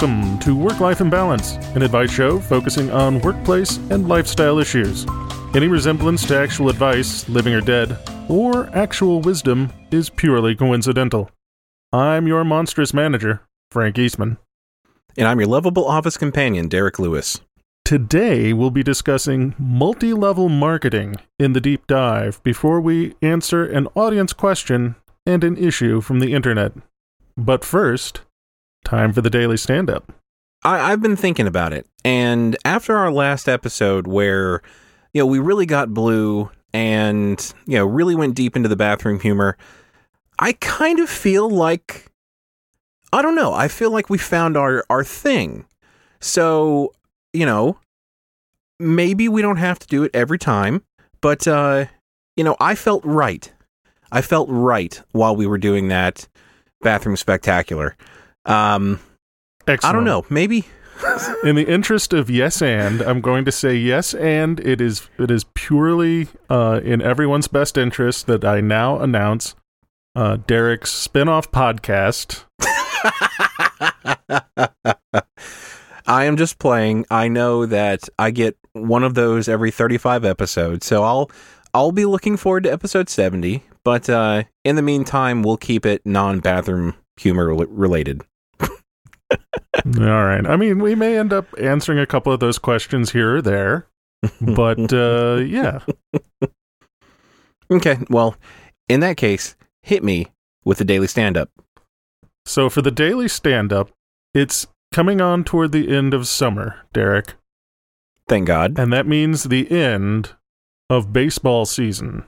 Welcome to Work Life Imbalance, an advice show focusing on workplace and lifestyle issues. Any resemblance to actual advice, living or dead, or actual wisdom is purely coincidental. I'm your monstrous manager, Frank Eastman. And I'm your lovable office companion, Derek Lewis. Today, we'll be discussing multi level marketing in the deep dive before we answer an audience question and an issue from the internet. But first, time for the daily stand up. I've been thinking about it, and after our last episode, where you know we really got blue and you know really went deep into the bathroom humor, I kind of feel like I don't know. I feel like we found our our thing. So you know, maybe we don't have to do it every time, but uh, you know, I felt right. I felt right while we were doing that bathroom spectacular. Um, Excellent. I don't know. Maybe In the interest of yes and, I'm going to say yes and it is it is purely uh, in everyone's best interest that I now announce uh, Derek's spin-off podcast. I am just playing. I know that I get one of those every 35 episodes, so I'll I'll be looking forward to episode 70. But uh, in the meantime, we'll keep it non-bathroom humor related. All right. I mean, we may end up answering a couple of those questions here or there, but uh, yeah. Okay. Well, in that case, hit me with the daily stand-up. So for the daily stand-up, it's coming on toward the end of summer, Derek, Thank God. and that means the end of baseball season.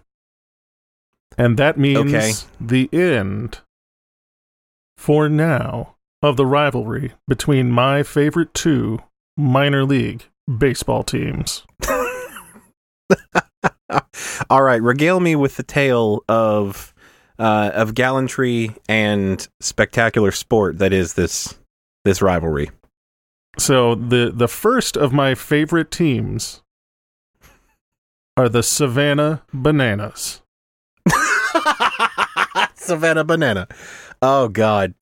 And that means Okay. the end, for now, of the rivalry between my favorite two minor league baseball teams. All right, regale me with the tale of uh, of gallantry and spectacular sport that is this this rivalry. So the the first of my favorite teams are the Savannah Bananas. Savannah banana. Oh God.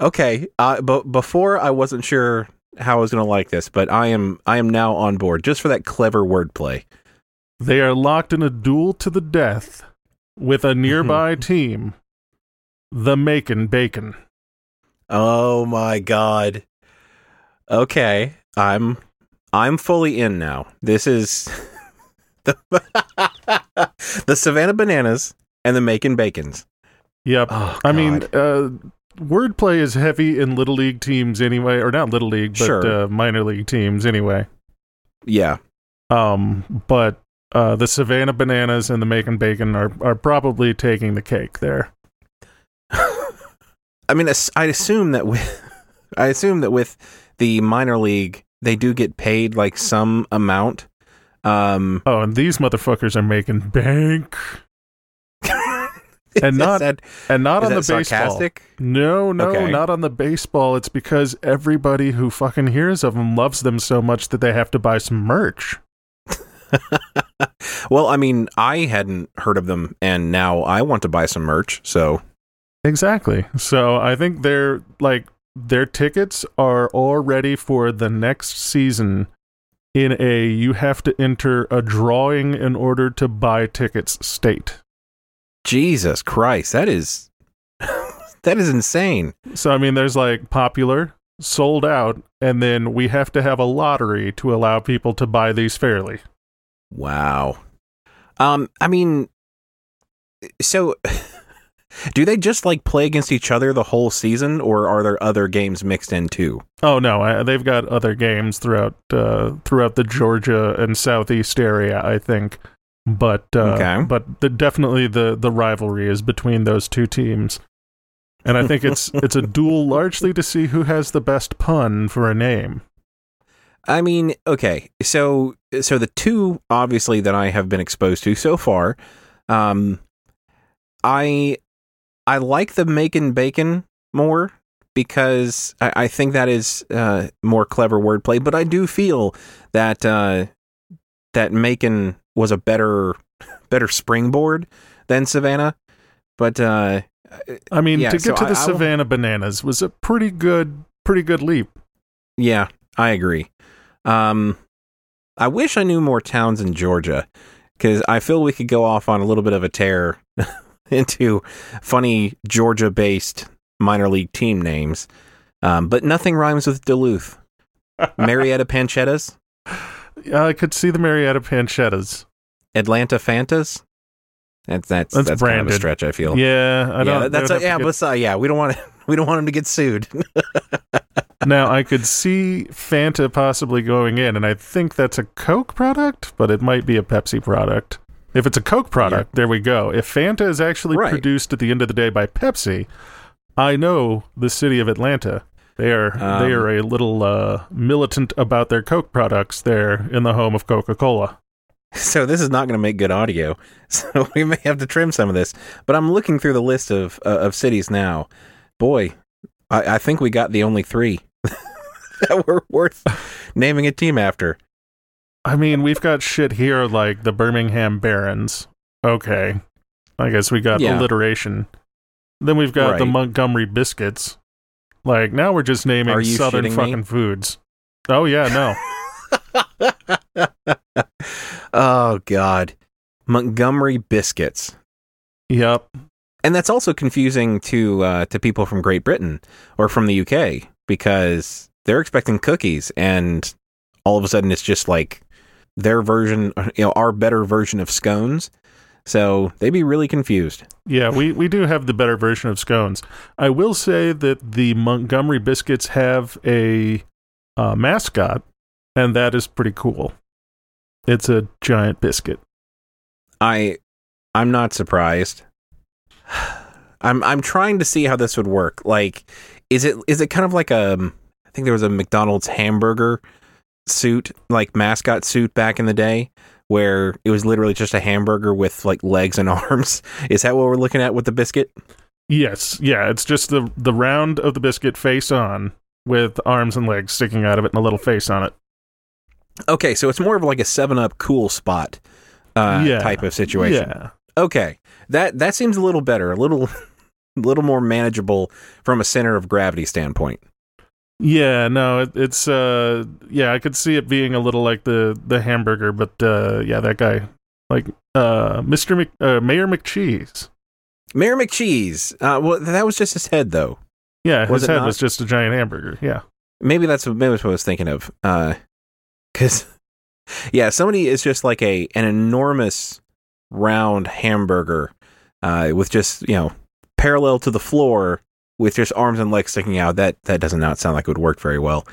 Okay. Uh, but before I wasn't sure how I was going to like this, but I am I am now on board just for that clever wordplay. They are locked in a duel to the death with a nearby team, the Macon Bacon. Oh my God. Okay, I'm I'm fully in now. This is the the Savannah Bananas and the Macon Bacons. Yep. Oh, I mean, uh, wordplay is heavy in little league teams anyway, or not little league, but Sure. uh, minor league teams anyway. yeah. Um, but uh, the Savannah Bananas and the Macon Bacon are are probably taking the cake there. I mean, I assume that with I assume that with the minor league, they do get paid like some amount. Um, Oh, and these motherfuckers are making bank, and not that, and not on the that baseball. No, no, Okay. not on the baseball. It's because everybody who fucking hears of them loves them so much that they have to buy some merch. Well, I mean, I hadn't heard of them, and now I want to buy some merch. So, Exactly. So I think they're like their tickets are all ready for the next season in a you have to enter a drawing in order to buy tickets state. Jesus Christ, that is that is insane. So I mean there's like popular, sold out, and then we have to have a lottery to allow people to buy these fairly. Wow. Um, I mean, so do they just like play against each other the whole season, or are there other games mixed in too? Oh no, I, they've got other games throughout uh, throughout the Georgia and southeast area, I think. But uh, Okay. but the, definitely the the rivalry is between those two teams. And I think it's it's a duel largely to see who has the best pun for a name. I mean, okay, so so the two obviously that I have been exposed to so far, um, I I like the Macon Bacon more because I, I think that is uh, more clever wordplay. But I do feel that uh, that Macon was a better better springboard than Savannah. But uh, I mean, Yeah, to get so to I- the I Savannah Bananas was a pretty good pretty good leap. Yeah, I agree. Um, I wish I knew more towns in Georgia because I feel we could go off on a little bit of a tear into funny Georgia-based minor league team names. Um, but nothing rhymes with Duluth. Marietta Pancettas, I could see the Marietta Pancettas. Atlanta Fantas. That's that's That's that's, kind of a stretch. I feel. Yeah, I yeah, don't. that's a, yeah, to but uh, yeah, we don't want to, we don't want him to get sued. now I could see Fanta possibly going in, and I think that's a Coke product, but it might be a Pepsi product. If it's a Coke product, there we go. If Fanta is actually Right. produced at the end of the day by Pepsi, I know the city of Atlanta. They are Um, they are a little uh, militant about their Coke products there in the home of Coca Cola. So this is not going to make good audio. So we may have to trim some of this. But I'm looking through the list of uh, of cities now. Boy, I, I think we got the only three that were worth naming a team after. I mean, we've got shit here like the Birmingham Barons. Okay. I guess we got Yeah. alliteration. Then we've got the Montgomery Biscuits. Like, now we're just naming southern shitting me? fucking foods. Oh, yeah, no. oh God, Montgomery biscuits. yep. and that's also confusing to uh, to people from Great Britain or from the UK because they're expecting cookies, and all of a sudden it's just like their version, you know, our better version of scones. So they'd be really confused. Yeah, we, we do have the better version of scones. I will say that the Montgomery Biscuits have a uh, mascot, and that is pretty cool. It's a giant biscuit. I I'm not surprised. I'm I'm trying to see how this would work. Like, is it is it kind of like a I think there was a McDonald's hamburger suit, like mascot suit back in the day, where it was literally just a hamburger with like legs and arms. Is that what we're looking at with the biscuit? Yes, yeah, it's just the the round of the biscuit face on with arms and legs sticking out of it and a little face on it. Okay, so it's more of like a Seven Up cool spot uh, Yeah. type of situation. Yeah. Okay, that that seems a little better, a little, little more manageable from a center of gravity standpoint. Yeah, no, it, it's uh yeah, I could see it being a little like the the hamburger, but uh yeah, that guy like uh Mr. Mc, uh, Mayor McCheese. Mayor McCheese. Uh, well, that was just his head, though. Yeah, his it head not? was just a giant hamburger. Yeah. Maybe that's what, maybe that's what I was thinking of. Uh, because, yeah, somebody is just like a an enormous round hamburger uh, with just you know parallel to the floor with just arms and legs sticking out. That that doesn't not sound like it would work very well.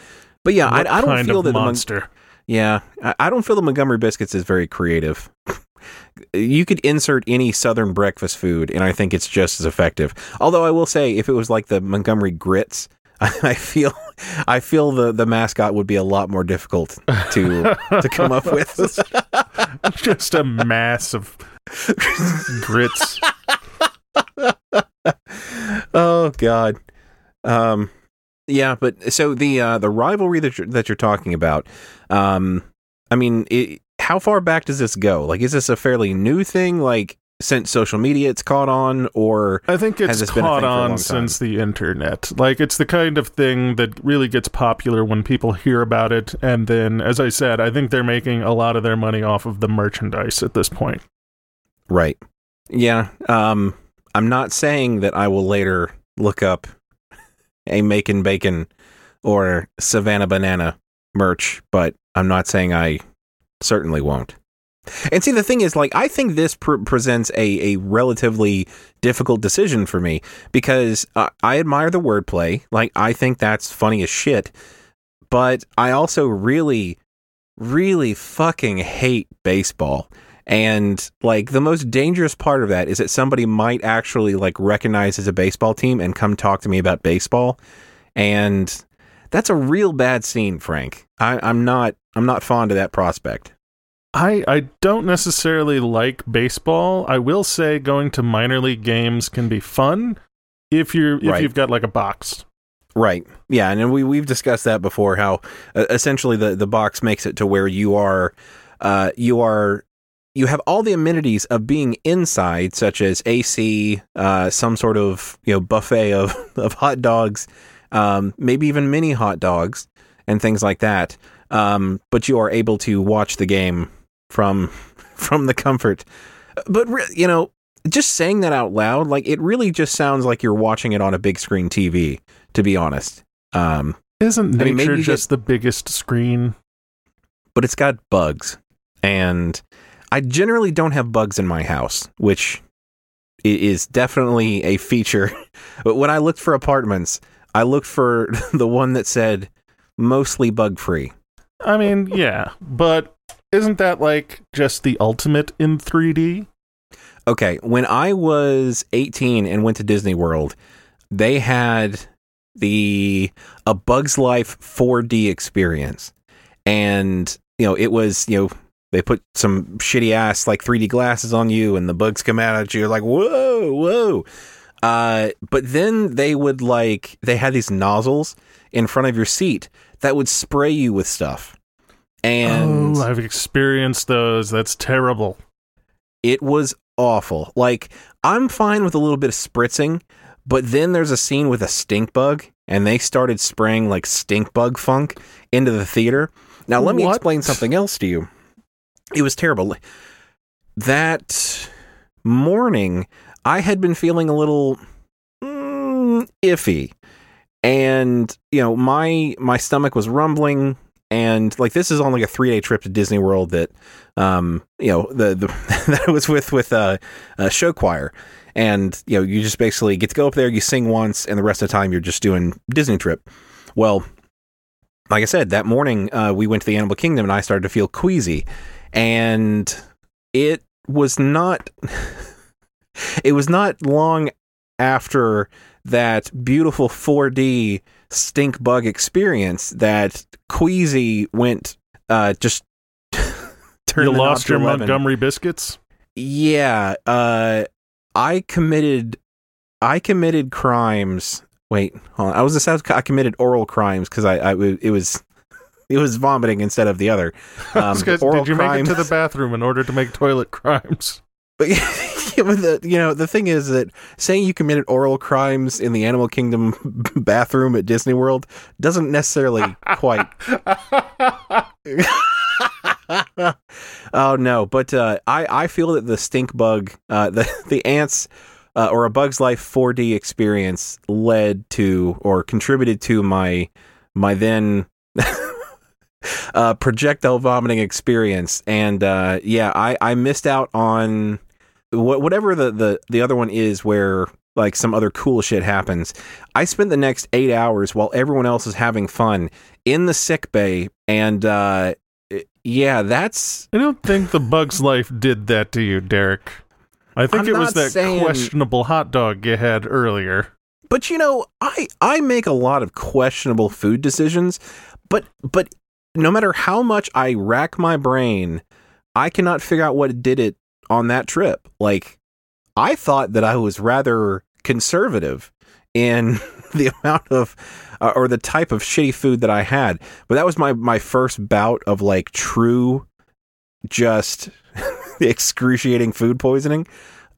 But yeah, I, I don't feel that the Mon- monster. yeah, I, I don't feel the Montgomery biscuits is very creative. you could insert any southern breakfast food, and I think it's just as effective. Although I will say, if it was like the Montgomery grits, I feel I feel the the mascot would be a lot more difficult to to come up with. just a mass of grits. Oh God. Um yeah, but so the uh the rivalry that you're, that you're talking about um I mean, it, how far back does this go? Like is this a fairly new thing like since social media it's caught on or I think Has it's caught thing for a long on since the internet. Like it's the kind of thing that really gets popular when people hear about it and then as I said, I think they're making a lot of their money off of the merchandise at this point. right. Yeah. Um I'm not saying that I will later look up a Macon Bacon or Savannah Banana merch, but I'm not saying I certainly won't. And see, the thing is, like, I think this pr- presents a, a relatively difficult decision for me because uh, I admire the wordplay. Like, I think that's funny as shit. But I also really, really fucking hate baseball. And like the most dangerous part of that is that somebody might actually like recognize as a baseball team and come talk to me about baseball. And that's a real bad scene, Frank. I, I'm not I'm not fond of that prospect. I I don't necessarily like baseball. I will say going to minor league games can be fun if you're if Right. you've got like a box. Right. Yeah, and we we've discussed that before. How uh, essentially the the box makes it to where you are, uh, you are, you have all the amenities of being inside, such as AC, uh, some sort of you know buffet of of hot dogs, um, maybe even mini hot dogs and things like that. Um, but you are able to watch the game from from the comfort. But re- you know, just saying that out loud, like it really just sounds like you're watching it on a big screen TV. To be honest, um, Isn't I mean, nature just the biggest screen? but it's got bugs, and I generally don't have bugs in my house, which is definitely a feature. but when I looked for apartments, I looked for the one that said mostly bug free. I mean, yeah, but isn't that like just the ultimate in 3D? Okay, when I was 18 and went to Disney World, they had the A Bug's Life 4D experience. And, you know, it was, you know, they put some shitty ass like 3D glasses on you and the bugs come out at you. You're like, whoa, whoa. Uh, but then they would like, they had these nozzles in front of your seat that would spray you with stuff. And oh, I've experienced those. That's terrible. it was awful. Like I'm fine with a little bit of spritzing, but then there's a scene with a stink bug, and they started spraying like stink bug funk into the theater. Now let me explain something else to you. It was terrible. That morning, I had been feeling a little mm, iffy, and you know my my stomach was rumbling. And like this is on like a three day trip to Disney World that um, you know, the, the that I was with with uh, a show choir, and you know, you just basically get to go up there, you sing once, and the rest of the time you're just doing Disney trip. Well, like I said, that morning uh, we went to the Animal Kingdom, and I started to feel queasy, and it was not. it was not long after that beautiful 4D stink bug experience that queasy went uh, just. turned you lost your 11. Montgomery biscuits? Yeah, uh, I committed, I committed crimes. Wait, hold on. I was just I committed oral crimes because I, I, it was, it was vomiting instead of the other. Um, Did you make crimes. it to the bathroom in order to make toilet crimes? But, but the, you know, the thing is that saying you committed oral crimes in the Animal Kingdom bathroom at Disney World doesn't necessarily quite. oh no, but uh, I I feel that the stink bug, uh, the the ants. Uh, or a Bug's Life 4D experience led to or contributed to my my then uh, projectile vomiting experience, and uh, yeah, I, I missed out on wha- whatever the, the the other one is where like some other cool shit happens. I spent the next eight hours while everyone else is having fun in the sick bay, and uh, yeah, that's I don't think the Bug's Life did that to you, Derek. I think I'm it was that saying- questionable hot dog you had earlier. But you know, I I make a lot of questionable food decisions, but but no matter how much I rack my brain, I cannot figure out what did it on that trip. Like I thought that I was rather conservative in the amount of uh, or the type of shitty food that I had, but that was my my first bout of like true just excruciating food poisoning.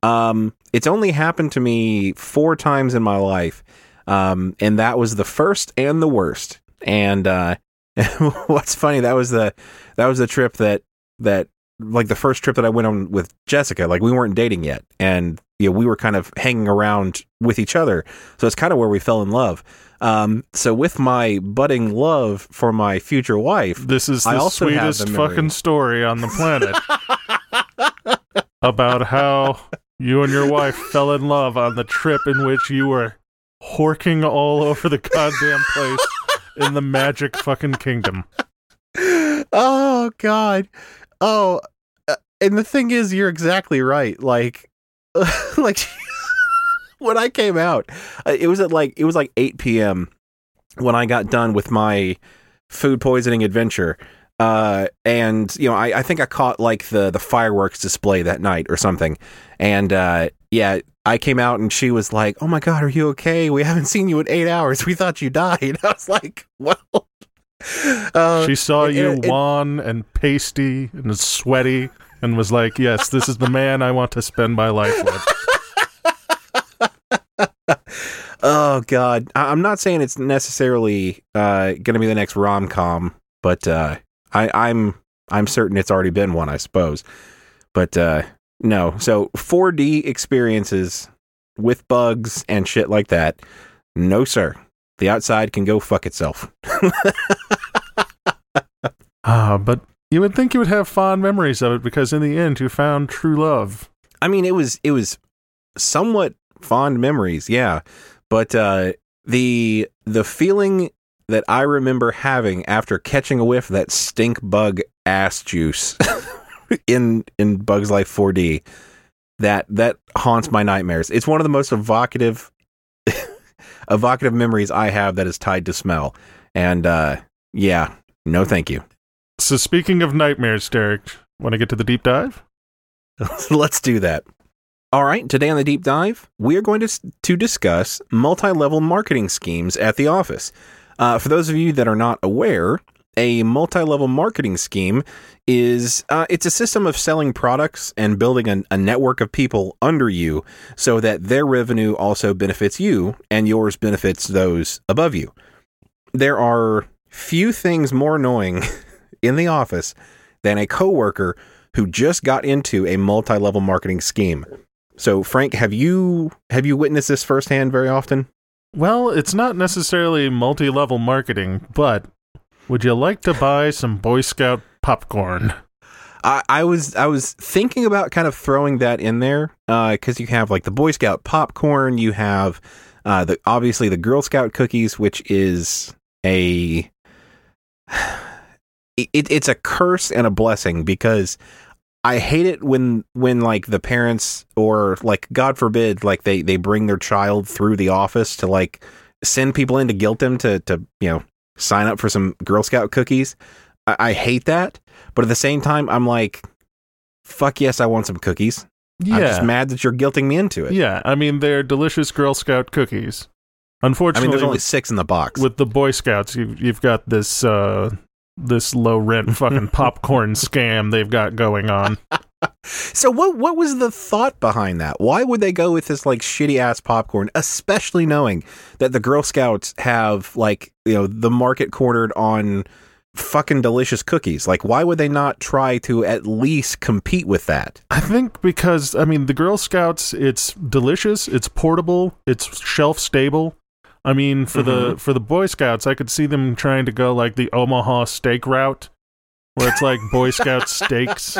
Um, it's only happened to me four times in my life, um, and that was the first and the worst. And uh, what's funny that was the that was the trip that that like the first trip that I went on with Jessica. Like we weren't dating yet, and you know we were kind of hanging around with each other. So it's kind of where we fell in love. Um, so with my budding love for my future wife, This is the sweetest the fucking story on the planet about how you and your wife fell in love on the trip in which you were horking all over the goddamn place in the magic fucking kingdom. oh god oh uh, and the thing is, you're exactly right. Like, like when I came out, uh, it was at like it was like 8 p.m. when I got done with my food poisoning adventure. Uh, and you know, I, I think I caught like the the fireworks display that night or something. And uh, yeah, I came out and she was like, "Oh my god, are you okay? We haven't seen you in eight hours. We thought you died." I was like, "Well." Uh, She saw it- you it- it- wan and pasty and sweaty and was like, Yes, this is the man I want to spend my life with. Oh God, I- I'm not saying it's necessarily uh, going to be the next rom com, but uh, I, I'm I'm certain it's already been one, I suppose. But uh, no, so 4D experiences with bugs and shit like that, no sir. The outside can go fuck itself. Ah, but you would think you would have fond memories of it because in the end you found true love. I mean, it was it was somewhat fond memories, yeah. But uh, the the feeling that I remember having after catching a whiff of that stink bug ass juice in in Bugs Life 4D, that that haunts my nightmares. It's one of the most evocative evocative memories I have that is tied to smell. And uh, yeah, no, thank you. So speaking of nightmares, Derek, want to get to the deep dive? Let's do that. All right, today on the deep dive, we are going to to discuss multi-level marketing schemes at the office. Uh, for those of you that are not aware, a multi-level marketing scheme is uh, it's a system of selling products and building a, network of people under you, so that their revenue also benefits you and yours benefits those above you. There are few things more annoying in the office than a coworker who just got into a multi-level marketing scheme. So, Frank, have you have you witnessed this firsthand very often? Well, it's not necessarily multi level marketing, but would you like to buy some Boy Scout popcorn? I, I was I was thinking about kind of throwing that in there because you have like the Boy Scout popcorn, you have uh, the obviously the Girl Scout cookies, which is a it, it's a curse and a blessing because I hate it when when like the parents or like God forbid like they they bring their child through the office to like send people in to guilt them to to you know sign up for some Girl Scout cookies. I, I hate that, but at the same time, I'm like, fuck yes, I want some cookies. Yeah. I'm just mad that you're guilting me into it. Yeah, I mean, they're delicious Girl Scout cookies. I Unfortunately, mean, there's only six in the box. with the Boy Scouts, you've, you've got this uh, this low rent fucking popcorn scam they've got going on. so what what was the thought behind that? Why would they go with this like shitty ass popcorn, especially knowing that the Girl Scouts have like, you know, the market cornered on fucking delicious cookies? Like why would they not try to at least compete with that? I think because I mean the Girl Scouts, it's delicious, it's portable, it's shelf stable. I mean for the mm-hmm. for the Boy Scouts, I could see them trying to go like the Omaha steak route, where it's like Boy Scout steaks.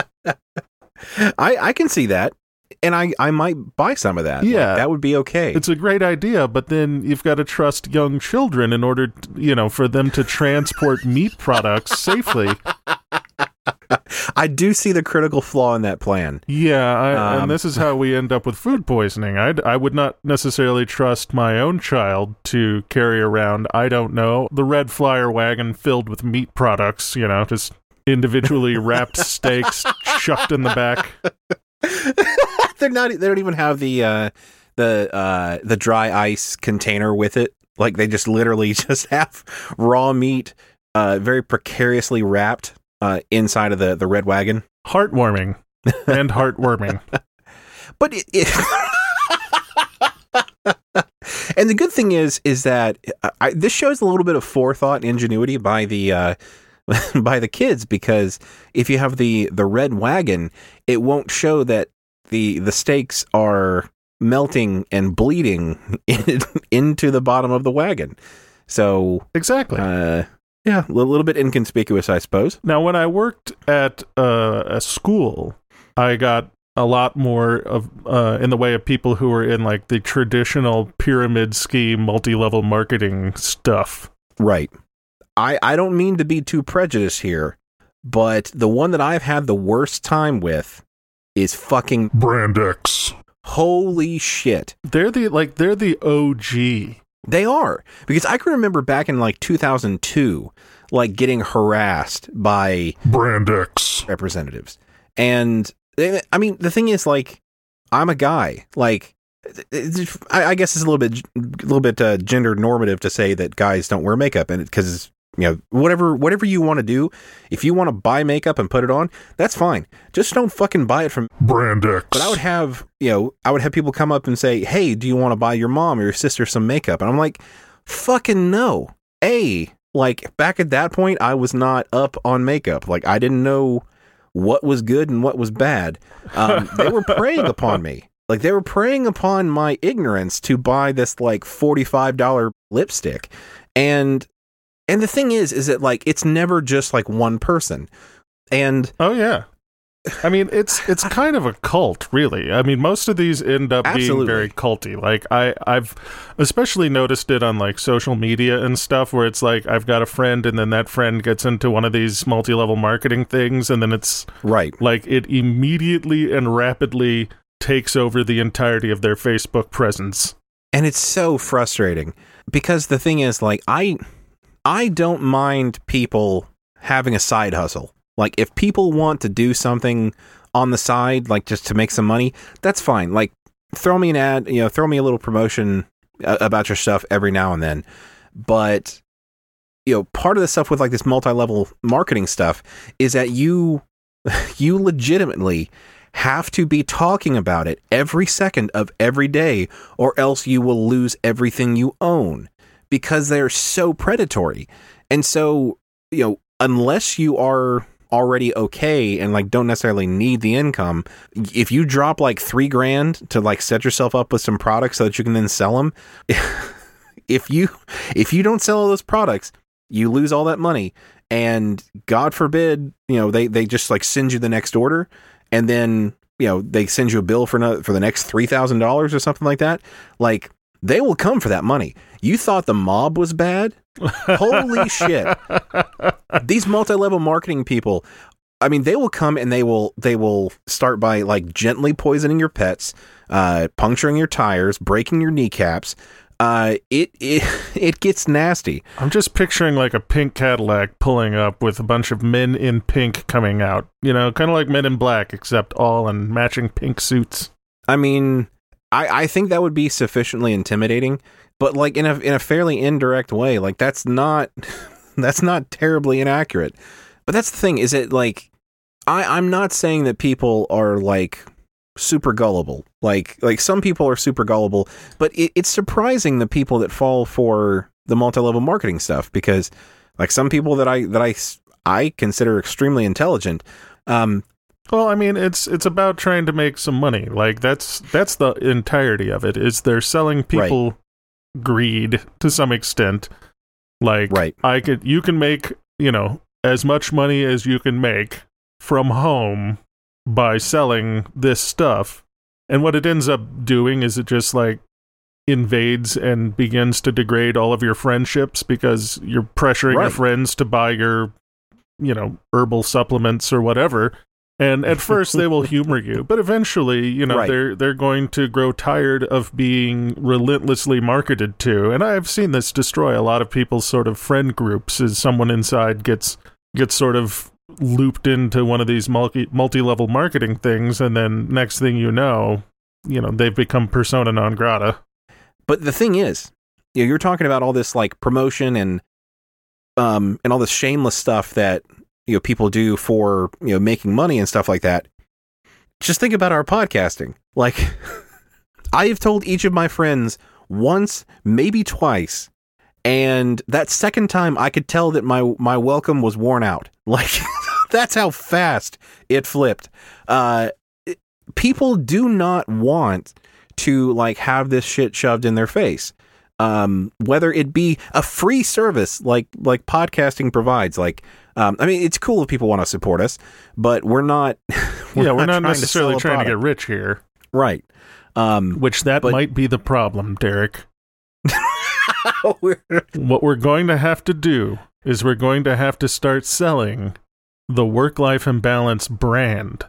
I I can see that. And I, I might buy some of that. Like, Yeah. that would be okay. It's a great idea, but then you've got to trust young children in order, to, you know, for them to transport meat products safely. I do see the critical flaw in that plan. Yeah, I, Um, and this is how we end up with food poisoning. I I would not necessarily trust my own child to carry around. I don't know the red flyer wagon filled with meat products. You know, just individually wrapped steaks chucked in the back. They're not. They don't even have the uh, the uh, the dry ice container with it. Like they just literally just have raw meat, uh, very precariously wrapped uh, inside of the the red wagon. Heartwarming and heartwarming. But it, it and the good thing is, is that uh, I, this shows a little bit of forethought and ingenuity by the uh, by the kids because if you have the the red wagon, it won't show that the the steaks are melting and bleeding in, into the bottom of the wagon. So, Exactly. uh, yeah, a little, little bit inconspicuous, I suppose. Now, when I worked at uh, a school, I got a lot more of uh, in the way of people who were in like the traditional pyramid scheme, multi-level marketing stuff. Right. I, I don't mean to be too prejudiced here, but the one that I've had the worst time with is fucking Brand X. holy shit. They're the like they're the OG. They are because I can remember back in like 2002, like getting harassed by Brand X. representatives, and eh, I mean the thing is like I'm a guy, like I, I guess it's a little bit a little bit uh, gender normative to say that guys don't wear makeup, and because you know whatever whatever you want to do, if you want to buy makeup and put it on, that's fine. Just don't fucking buy it from Brand X. but I would have, you know, I would have people come up and say, "Hey, do you want to buy your mom or your sister some makeup?" And I'm like, "Fucking no." A, like back at that point, I was not up on makeup. Like I didn't know what was good and what was bad. Um, they were preying upon me. Like they were preying upon my ignorance to buy this like forty-five dollar lipstick, and and the thing is, is that like it's never just like one person, and Oh yeah. I mean, it's it's kind of a cult, really. I mean, most of these end up Absolutely. being very culty. Like I, I've especially noticed it on like social media and stuff, where it's like I've got a friend, and then that friend gets into one of these multi-level marketing things, and then it's right, like it immediately and rapidly takes over the entirety of their Facebook presence. and it's so frustrating because the thing is like i i don't mind people having a side hustle. Like if people want to do something on the side like just to make some money that's fine. Like throw me an ad you know throw me a little promotion uh, about your stuff every now and then. But you know part of the stuff with like this multi-level marketing stuff is that you you legitimately have to be talking about it every second of every day or else you will lose everything you own because they're so predatory. And so, you know, unless you are already okay and like don't necessarily need the income, if you drop like three grand to like set yourself up with some products so that you can then sell them, if you if you don't sell all those products, you lose all that money. And God forbid, you know, they they just like send you the next order and then you know they send you a bill for for the next three thousand dollars or something like that. Like they will come for that money. You thought the mob was bad? Holy shit! These multi-level marketing people. I mean, they will come and they will they will start by like gently poisoning your pets, uh, puncturing your tires, breaking your kneecaps. Uh, it it it gets nasty. I'm just picturing like a pink Cadillac pulling up with a bunch of men in pink coming out. You know, kind of like Men in Black, except all in matching pink suits. I mean, I, I think that would be sufficiently intimidating, but like in a in a fairly indirect way. Like that's not that's not terribly inaccurate. But that's the thing, is it like I, I'm not saying that people are like super gullible. Like like some people are super gullible, but it, it's surprising the people that fall for the multi-level marketing stuff because like some people that I that I I consider extremely intelligent um Well, I mean, it's it's about trying to make some money. Like that's that's the entirety of it. Is they're selling people greed to some extent. Like Right. I could you can make, you know, as much money as you can make from home by selling this stuff. And what it ends up doing is it just like invades and begins to degrade all of your friendships because you're pressuring your friends to buy your you know herbal supplements or whatever and at first they will humor you but eventually you know Right. they're they're going to grow tired of being relentlessly marketed to. And i've seen this destroy a lot of people's sort of friend groups as someone inside gets gets sort of looped into one of these multi multi-level marketing things. And then next thing you know you know they've become persona non grata. But the thing is, you know, you're talking about all this like promotion and um and all this shameless stuff that you know people do for you know making money and stuff like that. Just think about our podcasting. Like I have told each of my friends once, maybe twice, and that second time I could tell that my my welcome was worn out. Like that's how fast it flipped. Uh it- people do not want to like have this shit shoved in their face um whether it be a free service like like podcasting provides like um i mean it's cool if people want to support us but we're not yeah we're not trying necessarily a trying to get rich here. Right. Um which that But- might be the problem derek. We're- what we're going to have to do is we're going to have to start selling the work life imbalance brand.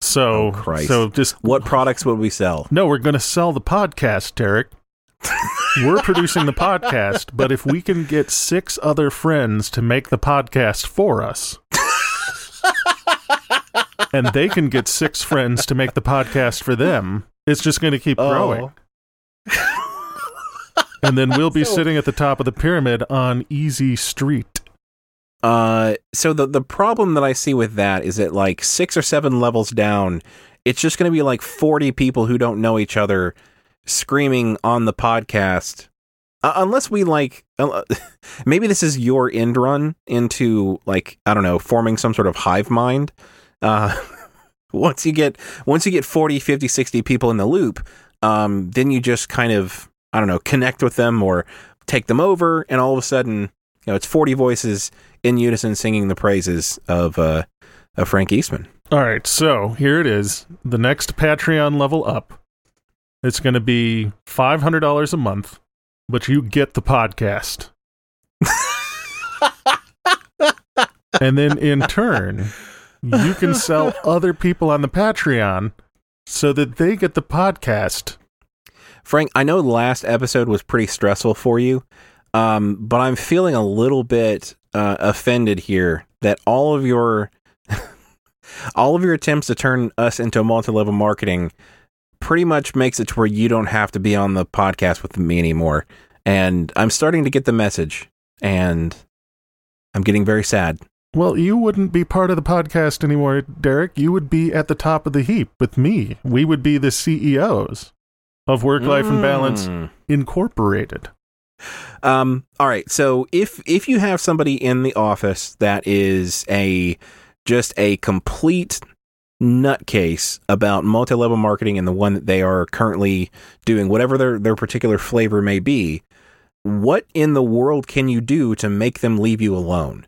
So, Oh, so just What products would we sell? no, we're going to sell the podcast, Derek. we're producing the podcast, but if we can get six other friends to make the podcast for us, and they can get six friends to make the podcast for them, it's just going to keep Oh. growing. and then we'll be sitting at the top of the pyramid on Easy Street. Uh, so the the problem that I see with that is that like six or seven levels down, it's just going to be like forty people who don't know each other screaming on the podcast. Uh, unless we like, uh, maybe this is your end run into like I don't know, forming some sort of hive mind. Uh, once you get once you get 40, 50, 60 people in the loop, um, then you just kind of I don't know, connect with them or take them over, and all of a sudden, you know, it's forty voices in unison singing the praises of uh, of Frank Eastman. All right, so here it is. The next Patreon level up. It's going to be $500 a month, but you get the podcast. and then in turn, you can sell other people on the Patreon so that they get the podcast. Frank, I know the last episode was pretty stressful for you, um, but I'm feeling a little bit uh, offended here that all of your all of your attempts to turn us into a multi-level marketing pretty much makes it to where you don't have to be on the podcast with me anymore. And I'm starting to get the message, and I'm getting very sad. Well, you wouldn't be part of the podcast anymore, Derek. You would be at the top of the heap with me. We would be the CEOs of Work Life Imbalance Mm. Incorporated. Um, all right. So if if you have somebody in the office that is a just a complete nutcase about multi-level marketing and the one that they are currently doing, whatever their their particular flavor may be, what in the world can you do to make them leave you alone?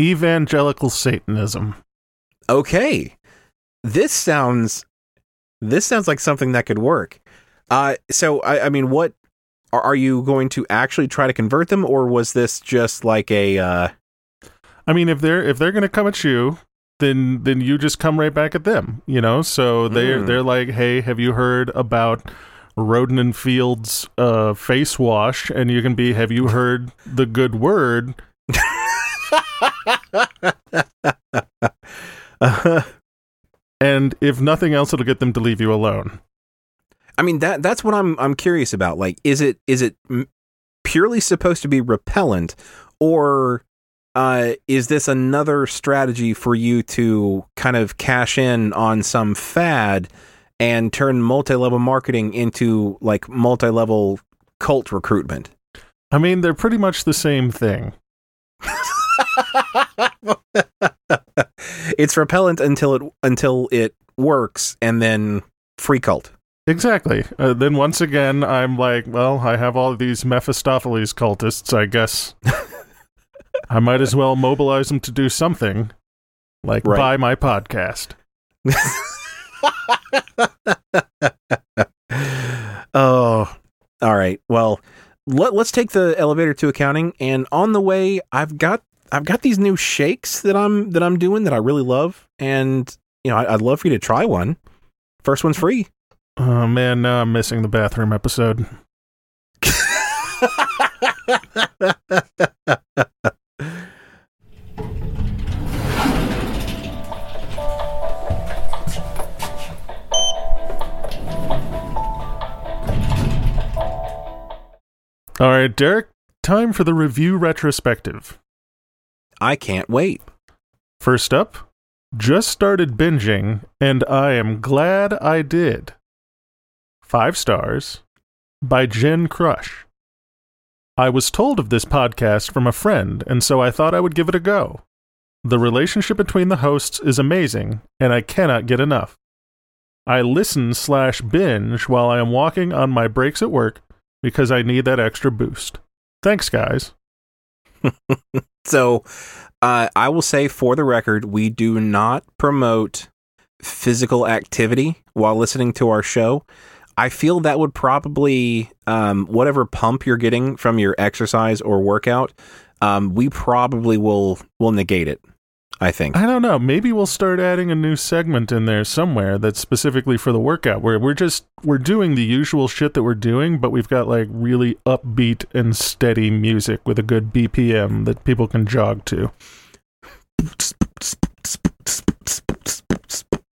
Evangelical Satanism. Okay. This sounds this sounds like something that could work. Uh so I, I mean what are, are you going to actually try to convert them or was this just like a uh I mean, if they're if they're gonna come at you, then then you just come right back at them. You know, so they're Mm. they're like, hey, have you heard about Rodan and Fields uh, face wash? And you can be, have you heard the good word? And if nothing else, it'll get them to leave you alone. I mean that that's what I'm I'm curious about. Like, is it is it purely supposed to be repellent, or uh, is this another strategy for you to kind of cash in on some fad and turn multi-level marketing into like multi-level cult recruitment? I mean, they're pretty much the same thing. it's repellent until it until it works, and then free cult. Exactly. Uh, then once again, I'm like, well, I have all these Mephistopheles cultists. I guess I might as well mobilize them to do something, like Right. buy my podcast. oh, all right. Well, let, let's take the elevator to accounting, and on the way, I've got I've got these new shakes that I'm that I'm doing that I really love, and you know I, I'd love for you to try one. First one's free. Oh man, now I'm missing the bathroom episode. All right, Derek, time for the review retrospective. I can't wait. First up, just started binging, and I am glad I did. Five stars by Jen Crush. I was told of this podcast from a friend, and so I thought I would give it a go. The relationship between the hosts is amazing, and I cannot get enough. I listen slash binge while I am walking on my breaks at work because I need that extra boost. Thanks, guys. So, uh, I will say for the record, we do not promote physical activity while listening to our show. I feel that would probably, um, whatever pump you're getting from your exercise or workout, um, we probably will will negate it. I think. I don't know. Maybe we'll start adding a new segment in there somewhere that's specifically for the workout where we're just we're doing the usual shit that we're doing, but we've got like really upbeat and steady music with a good BPM that people can jog to.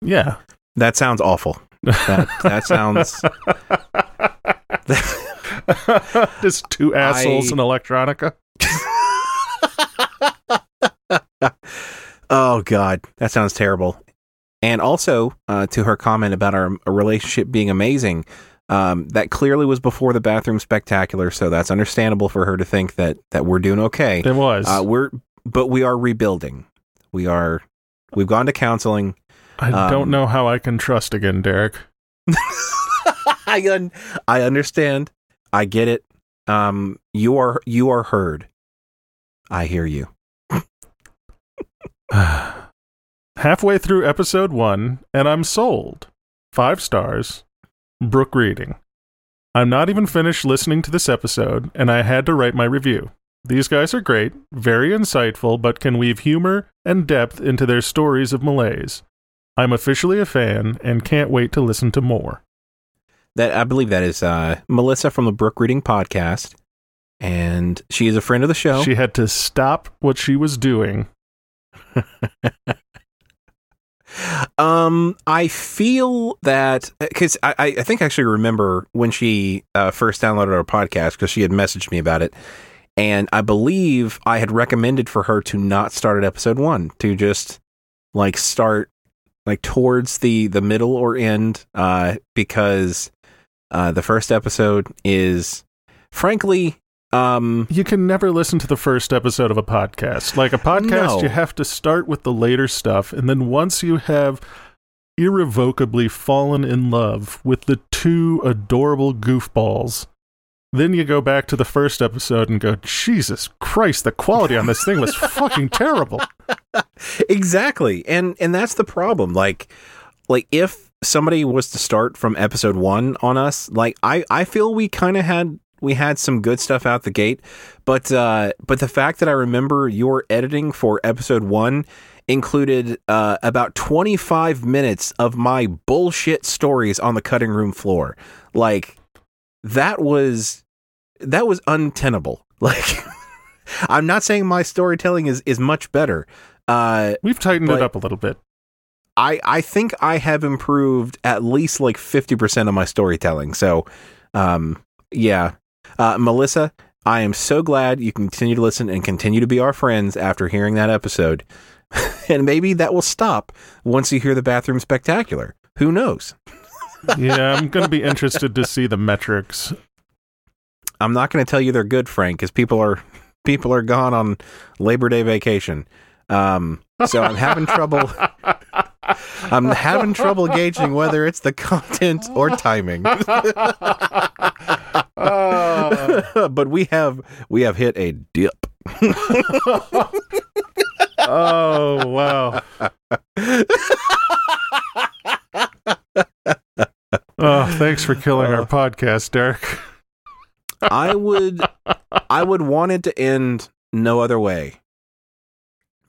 Yeah. That sounds awful. That that sounds just two assholes I- in electronica. Oh God, that sounds terrible. And also, uh, to her comment about our relationship being amazing, um, that clearly was before the bathroom spectacular. So that's understandable for her to think that that we're doing okay. It was. Uh, we're, but we are rebuilding. We are. We've gone to counseling. I um, don't know how I can trust again, Derek. I un- I understand. I get it. Um, you are you are heard. I hear you. Halfway through episode one, and I'm sold. Five stars. Brooke reading. I'm not even finished listening to this episode, and I had to write my review. These guys are great, very insightful, but can weave humor and depth into their stories of malaise. I'm officially a fan and can't wait to listen to more. That I believe that is uh, Melissa from the Brook Reading Podcast, and she is a friend of the show. She had to stop what she was doing. Um, I feel that because I, I I think I actually remember when she uh, first downloaded our podcast because she had messaged me about it, and I believe I had recommended for her to not start at episode one to just like start like towards the the middle or end, uh, because uh, the first episode is frankly um You can never listen to the first episode of a podcast. Like a podcast, No. you have to start with the later stuff, and then once you have irrevocably fallen in love with the two adorable goofballs, then you go back to the first episode and go, Jesus Christ, the quality on this thing was fucking terrible. exactly and and that's the problem like like if somebody was to start from episode one on us like i i feel we kind of had we had some good stuff out the gate but uh but the fact that i remember your editing for episode one included uh about 25 minutes of my bullshit stories on the cutting room floor like that was that was untenable like i'm not saying my storytelling is is much better uh We've tightened it up a little bit. I I think I have improved at least like 50% of my storytelling. So, um yeah. Uh Melissa, I am so glad you continue to listen and continue to be our friends after hearing that episode. and maybe that will stop once you hear the bathroom spectacular. Who knows? Yeah, I'm going to be interested to see the metrics. I'm not going to tell you they're good, Frank, cuz people are people are gone on Labor Day vacation. Um so I'm having trouble I'm having trouble gauging whether it's the content or timing. Ah. but we have we have hit a dip. oh, wow. Oh, thanks for killing our uh. podcast, Derek. I would I would want it to end no other way.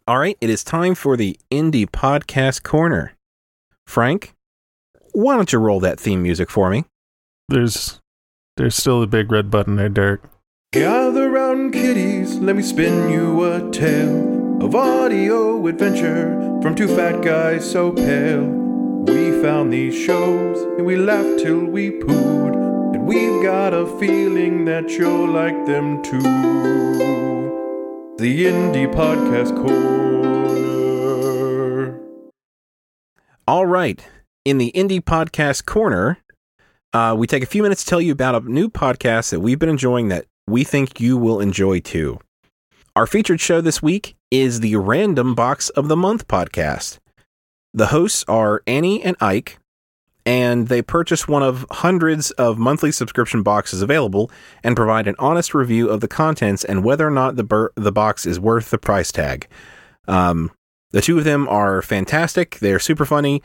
All right, it is time for the indie podcast corner. Frank, why don't you roll that theme music for me? There's there's still a big red button there, Derek. Gather round, kiddies, let me spin you a tale of audio adventure from two fat guys so pale. We found these shows and we laughed till we pooed, and we've got a feeling that you'll like them too. The Indie Podcast Corner. All right. In the Indie Podcast Corner, uh, we take a few minutes to tell you about a new podcast that we've been enjoying that we think you will enjoy too. Our featured show this week is the Random Box of the Month podcast. The hosts are Annie and Ike, and they purchase one of hundreds of monthly subscription boxes available and provide an honest review of the contents and whether or not the bur- the box is worth the price tag. Um, the two of them are fantastic. They're super funny,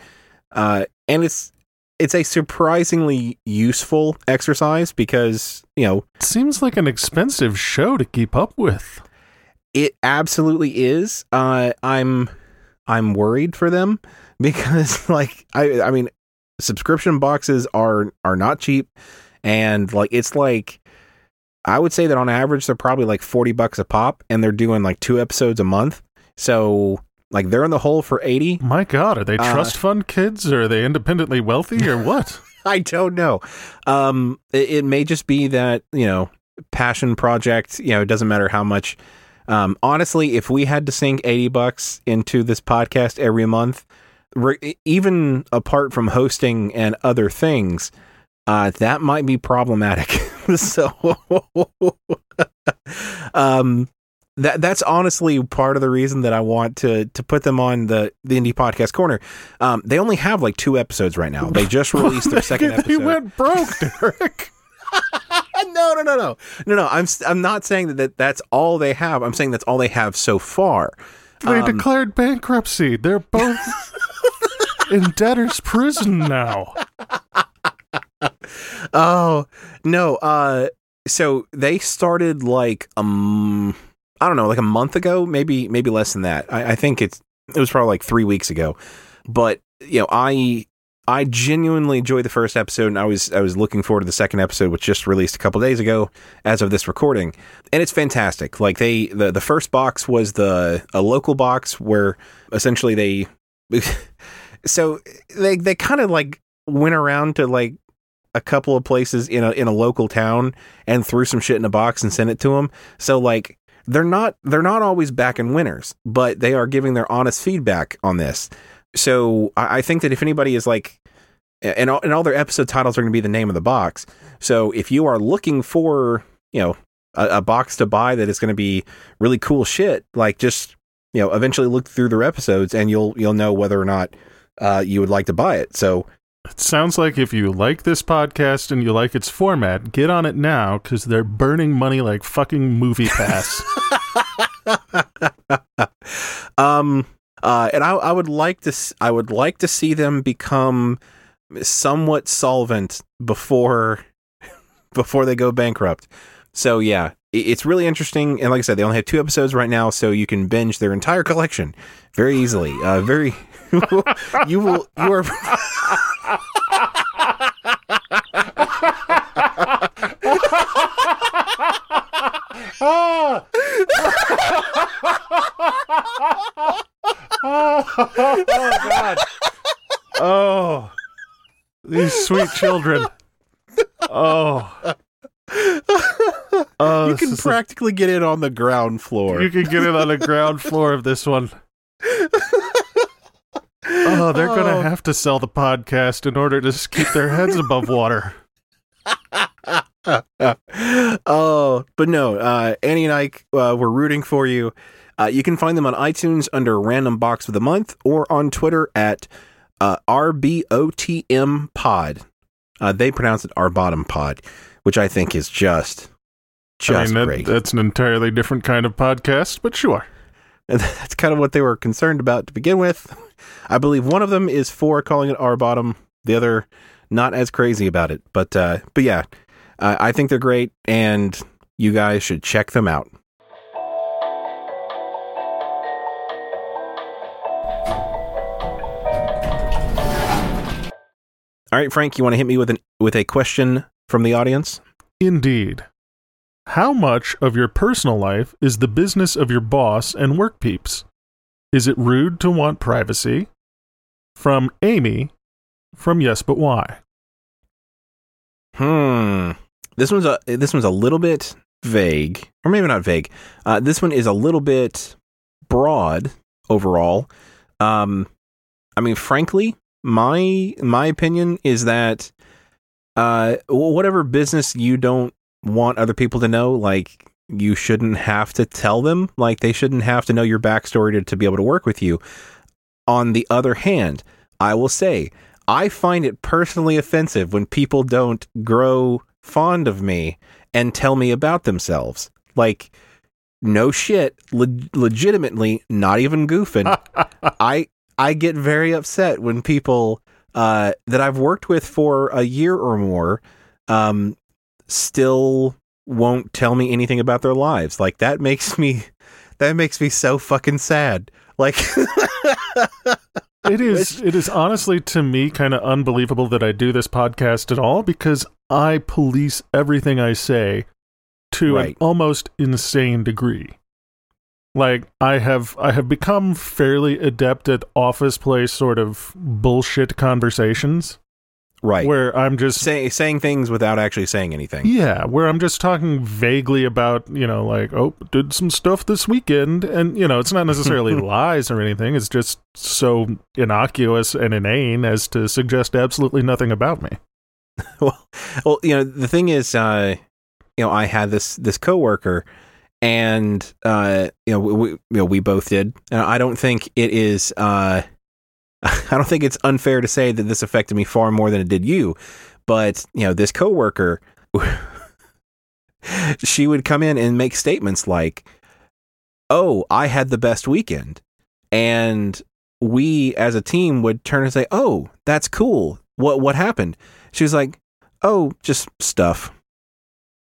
uh, and it's it's a surprisingly useful exercise because you know It seems like an expensive show to keep up with. it absolutely is. Uh, I'm I'm worried for them because like I I mean subscription boxes are are not cheap and like it's like I would say that on average they're probably like 40 bucks a pop and they're doing like two episodes a month. So like they're in the hole for 80. My God, are they Uh, trust fund kids or are they independently wealthy or what? I don't know. Um, it, it may just be that you know passion project. You know, it doesn't matter how much. Um, honestly, if we had to sink eighty bucks into this podcast every month, re- even apart from hosting and other things, uh, that might be problematic. so, um, that that's honestly part of the reason that I want to to put them on the the indie podcast corner. Um, they only have like two episodes right now. They just released their second episode. went broke, Derek. no, no, no, no, no, no. I'm I'm not saying that, that that's all they have. I'm saying that's all they have so far. They Um, declared bankruptcy. They're both in debtor's prison now. Oh no. Uh, so they started like um, I don't know, like a month ago, maybe maybe less than that. I, I think it's it was probably like three weeks ago. But you know, I I genuinely enjoyed the first episode, and I was I was looking forward to the second episode, which just released a couple days ago, as of this recording, and it's fantastic. Like they the the first box was the a local box where essentially they so they they kind of like went around to like a couple of places in a in a local town and threw some shit in a box and sent it to them. So like they're not they're not always backing winners, but they are giving their honest feedback on this. So I, I think that if anybody is like and all, and all their episode titles are going to be the name of the box. So if you are looking for, you know, a, a box to buy that is going to be really cool shit, like just, you know, eventually look through their episodes and you'll you'll know whether or not uh, you would like to buy it. So It sounds like if you like this podcast and you like its format, get on it now because they're burning money like fucking MoviePass. um uh and I I would like to I would like to see them become somewhat solvent before before they go bankrupt. So yeah, it's really interesting and like I said they only have two episodes right now so you can binge their entire collection very easily. Uh very you will you are oh God! Oh, these sweet children. Oh, oh, you can practically get in on the ground floor. you can get in on the ground floor of this one. Oh, they're Oh. gonna have to sell the podcast in order to keep their heads above water. oh, but no, uh, Annie and Ike, uh, we're rooting for you. Uh, you can find them on iTunes under Random Box of the Month or on Twitter at uh, RBOTM Pod. Uh, they pronounce it our bottom pod, which I think is just, just I mean, that, great. that's an entirely different kind of podcast, but sure. And that's kind of what they were concerned about to begin with. I believe one of them is for calling it our bottom, the other not as crazy about it. But uh, but yeah, I think they're great, and you guys should check them out. All right, Frank, you want to hit me with an with a question from the audience? Indeed. How much of your personal life is the business of your boss and work peeps? Is it rude to want privacy? From Amy, from Yes But Why? Hmm. This one's a this one's a little bit vague, or maybe not vague. Uh, this one is a little bit broad overall. Um, I mean, frankly, my my opinion is that uh, whatever business you don't want other people to know, like you shouldn't have to tell them. Like they shouldn't have to know your backstory to, to be able to work with you. On the other hand, I will say I find it personally offensive when people don't grow fond of me and tell me about themselves. Like, no shit, le- legitimately, not even goofing. I I get very upset when people uh, that I've worked with for a year or more um, still won't tell me anything about their lives. Like that makes me that makes me so fucking sad. Like It is it is honestly to me kind of unbelievable that I do this podcast at all because I police everything I say to an almost insane degree. Like I have I have become fairly adept at office place sort of bullshit conversations right. where I'm just Say, saying things without actually saying anything. Yeah, where I'm just talking vaguely about, you know, like, oh, did some stuff this weekend. And, you know, it's not necessarily lies or anything. It's just so innocuous and inane as to suggest absolutely nothing about me. well, well, you know, the thing is, uh, you know, I had this this coworker, and uh, you know, we you know we both did. And I don't think it is. Uh, I don't think it's unfair to say that this affected me far more than it did you. But you know, this coworker, she would come in and make statements like, "Oh, I had the best weekend," and we as a team would turn and say, "Oh, that's cool. What what happened?" She was like, "Oh, just stuff."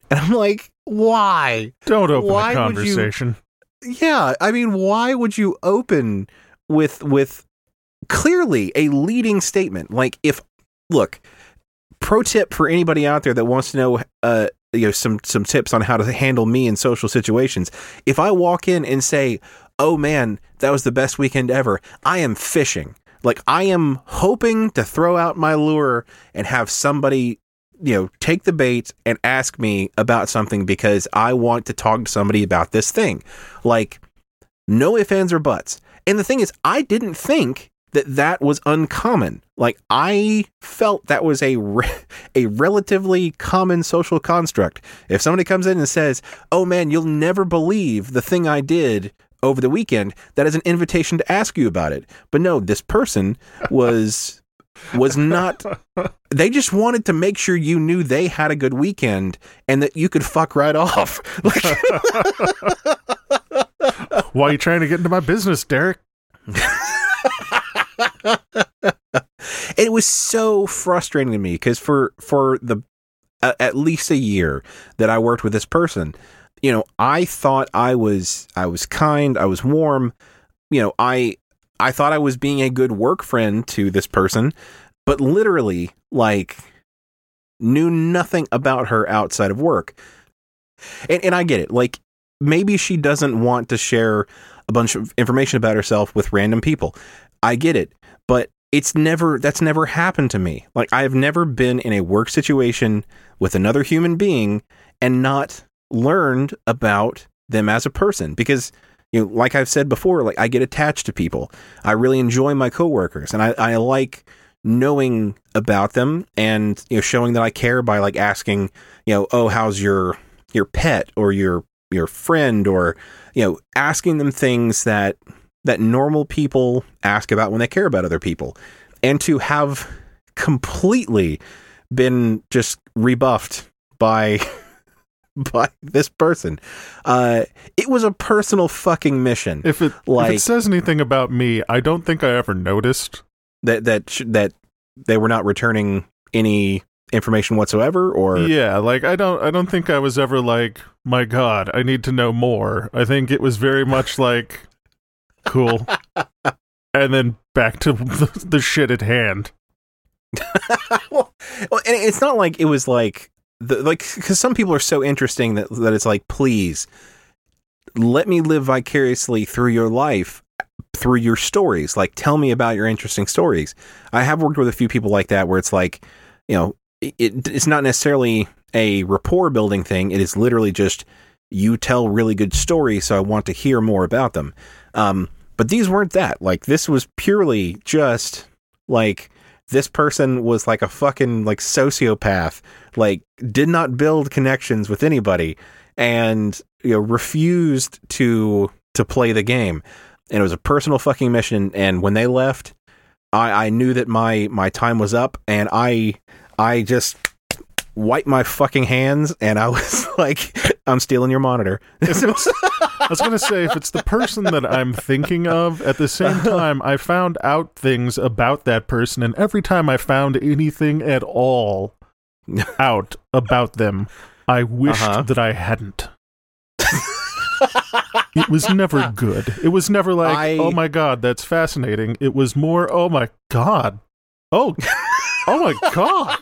And I'm like, "Why?" Don't open Why the you- conversation. Yeah, I mean, why would you open with with clearly a leading statement? Like if look, pro tip for anybody out there that wants to know uh you know some some tips on how to handle me in social situations. If I walk in and say, "Oh man, that was the best weekend ever." I am fishing. Like I am hoping to throw out my lure and have somebody you know, take the bait and ask me about something because I want to talk to somebody about this thing. Like, no ifs, ands, or buts. And the thing is, I didn't think that that was uncommon. Like, I felt that was a re- a relatively common social construct. If somebody comes in and says, "Oh man, you'll never believe the thing I did." Over the weekend, that is an invitation to ask you about it. But no, this person was was not they just wanted to make sure you knew they had a good weekend and that you could fuck right off. Like, Why are you trying to get into my business, Derek? it was so frustrating to me because for for the uh, at least a year that I worked with this person, you know, I thought I was I was kind, I was warm, you know, I I thought I was being a good work friend to this person, but literally like knew nothing about her outside of work. And and I get it. Like maybe she doesn't want to share a bunch of information about herself with random people. I get it. But it's never that's never happened to me. Like I have never been in a work situation with another human being and not learned about them as a person because you know like I've said before like I get attached to people. I really enjoy my coworkers and I I like knowing about them and you know showing that I care by like asking, you know, oh how's your your pet or your your friend or you know asking them things that that normal people ask about when they care about other people and to have completely been just rebuffed by by this person uh it was a personal fucking mission If it, if it says anything about me, I don't think I ever noticed. that that sh- that they were not returning any information whatsoever or yeah, like I don't I don't think I was ever like, my god, I need to know more. I think it was very much like cool. and then back to the, the shit at hand. well, and it's not like it was like the like because some people are so interesting that that it's like please let me live vicariously through your life through your stories like tell me about your interesting stories i have worked with a few people like that where it's like you know it, it's not necessarily a rapport building thing it is literally just you tell really good stories so i want to hear more about them um but these weren't that. Like this was purely just like this person was like a fucking like sociopath like did not build connections with anybody and you know refused to to play the game. And it was a personal fucking mission. And when they left i i knew that my my time was up and i i just wiped my fucking hands and i was like i'm stealing your monitor I was going to say, if it's the person that I'm thinking of, at the same time, I found out things about that person, and every time I found anything at all out about them, I wished Uh-huh. that I hadn't. it was never good. It was never like, I- oh my god, that's fascinating. It was more, oh my god, oh, oh my god,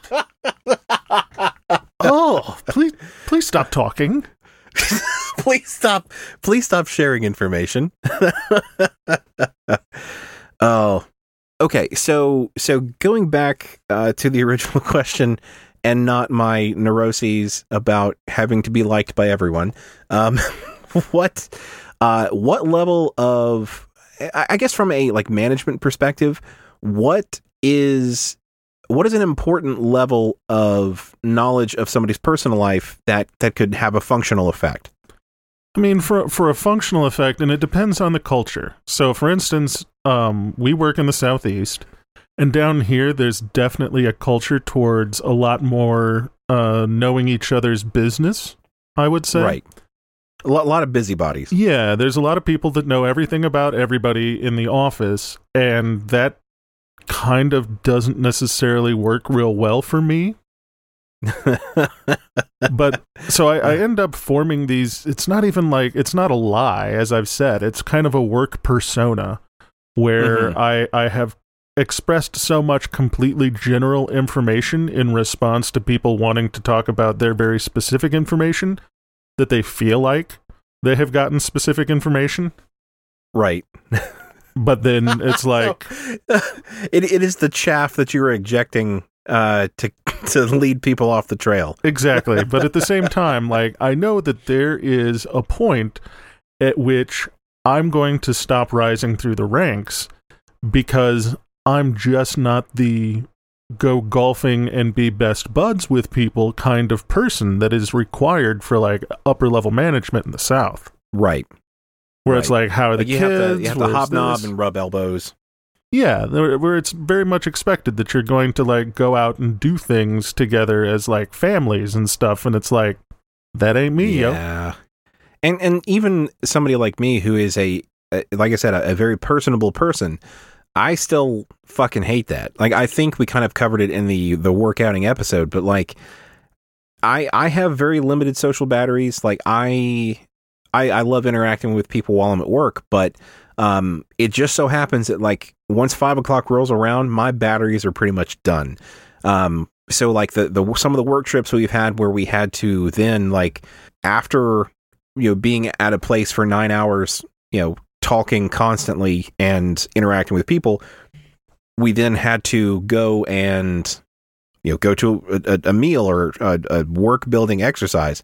oh, please, please stop talking. please stop please stop sharing information oh okay so so going back uh, to the original question and not my neuroses about having to be liked by everyone um what uh what level of I, guess from a like management perspective what is what is an important level of knowledge of somebody's personal life that that could have a functional effect I mean, for for a functional effect, and it depends on the culture. So, for instance, um, we work in the southeast, and down here, there's definitely a culture towards a lot more uh, knowing each other's business. I would say, Right. A lot, lot of busybodies. Yeah, there's a lot of people that know everything about everybody in the office, and that kind of doesn't necessarily work real well for me. but so I, I end up forming these. It's not even like it's not a lie, as I've said. It's kind of a work persona where Mhm. I I have expressed so much completely general information in response to people wanting to talk about their very specific information that they feel like they have gotten specific information. right. But then it's like, it, it is the chaff that you were ejecting uh, to to lead people off the trail. Exactly. but at the same time, like I know that there is a point at which I'm going to stop rising through the ranks because I'm just not the go golfing and be best buds with people kind of person that is required for like upper level management in the South. Right. Where it's like, how are the Like you kids? have to you have to hobnob and rub elbows. Yeah, where it's very much expected that you're going to like go out and do things together as like families and stuff, and it's like that ain't me, yo. Yeah. And and even somebody like me who is a, a like I said a, a very personable person, I still fucking hate that. Like I think we kind of covered it in the the workouting episode, but like I I have very limited social batteries. Like I I, I love interacting with people while I'm at work, but um, it just so happens that like once five o'clock rolls around, my batteries are pretty much done. Um, so like the the some of the work trips we've had where we had to then like after you know being at a place for nine hours, you know, talking constantly and interacting with people, we then had to go and you know go to a, a, a meal or a, a work building exercise.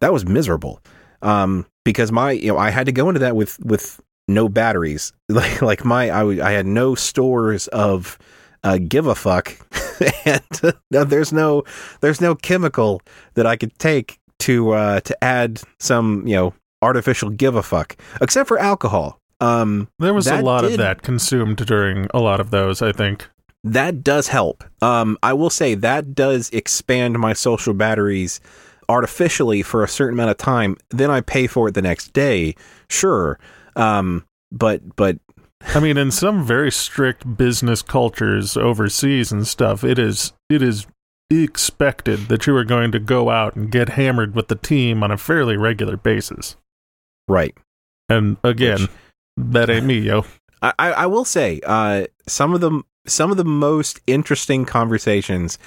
That was miserable um, because my you know I had to go into that with with no batteries like like my I, w- I had no stores of uh, give a fuck and uh, there's no there's no chemical that I could take to uh, to add some you know artificial give a fuck except for alcohol um There was a lot of that consumed during a lot of those, I think. that does help. Um, I will say that does expand my social batteries artificially for a certain amount of time. Then I pay for it the next day. Sure. Um, but but I mean, in some very strict business cultures overseas and stuff, it is it is expected that you are going to go out and get hammered with the team on a fairly regular basis. right. And again, Which- that ain't me, yo. I, I I will say uh, some of the some of the most interesting conversations,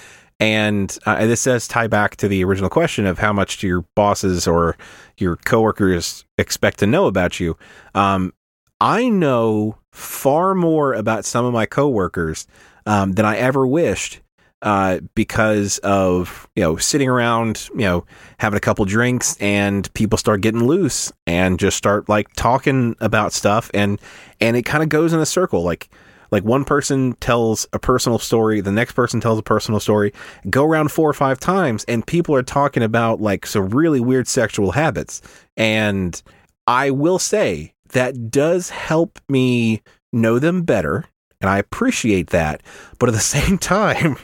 and uh, this does tie back to the original question of how much do your bosses or your coworkers expect to know about you. Um, I know far more about some of my coworkers um, than I ever wished. Uh, because of you know sitting around you know having a couple drinks and people start getting loose and just start like talking about stuff and and it kind of goes in a circle like like one person tells a personal story the next person tells a personal story go around four or five times and people are talking about like some really weird sexual habits and i will say that does help me know them better and i appreciate that but at the same time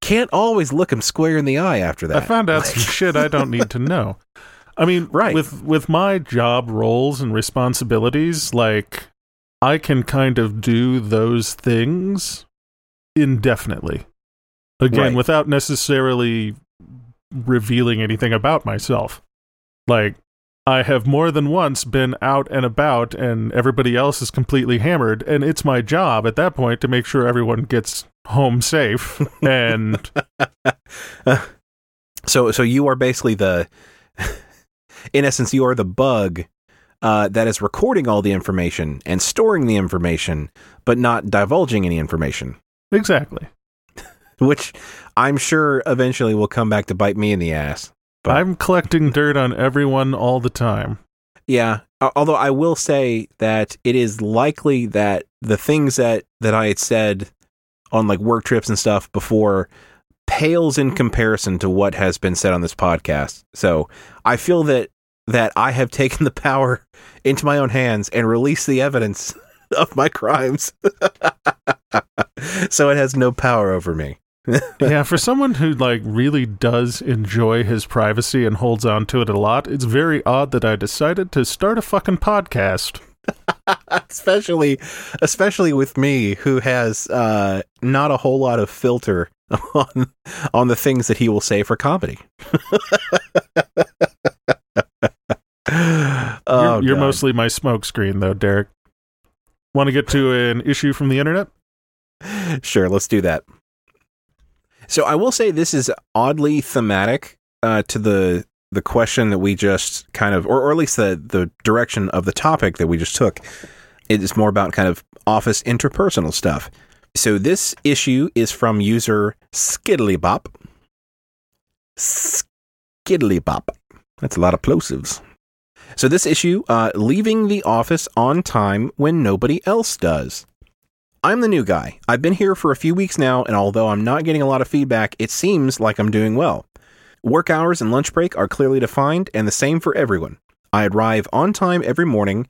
can't always look them square in the eye after that I found out some shit I don't need to know. I mean, Right. with with my job roles and responsibilities, like I can kind of do those things indefinitely. Again, Right. without necessarily revealing anything about myself. Like I have more than once been out and about and everybody else is completely hammered and it's my job at that point to make sure everyone gets home safe and So so you are basically the in essence you are the bug uh, that is recording all the information and storing the information, but not divulging any information. exactly. Which I'm sure eventually will come back to bite me in the ass. But- I'm collecting dirt on everyone all the time. Yeah. Although I will say that it is likely that the things that that I had said on like work trips and stuff before pales in comparison to what has been said on this podcast. So I feel that that I have taken the power into my own hands and released the evidence of my crimes. so it has no power over me. yeah, for someone who like really does enjoy his privacy and holds on to it a lot, it's very odd that I decided to start a fucking podcast. especially especially with me who has uh not a whole lot of filter on on the things that he will say for comedy. Oh, you're you're mostly my smokescreen, though, Derek. Want to get to an issue from the internet? sure. Let's do that. So I will say this is oddly thematic uh, to the the question that we just kind of, or, or at least the the direction of the topic that we just took. It is more about kind of office interpersonal stuff. So this issue is from user Skiddlybop. Skiddlybop. That's a lot of plosives. So this issue, uh, leaving the office on time when nobody else does. I'm the new guy. I've been here for a few weeks now, and although I'm not getting a lot of feedback, it seems like I'm doing well. Work hours and lunch break are clearly defined and the same for everyone. I arrive on time every morning,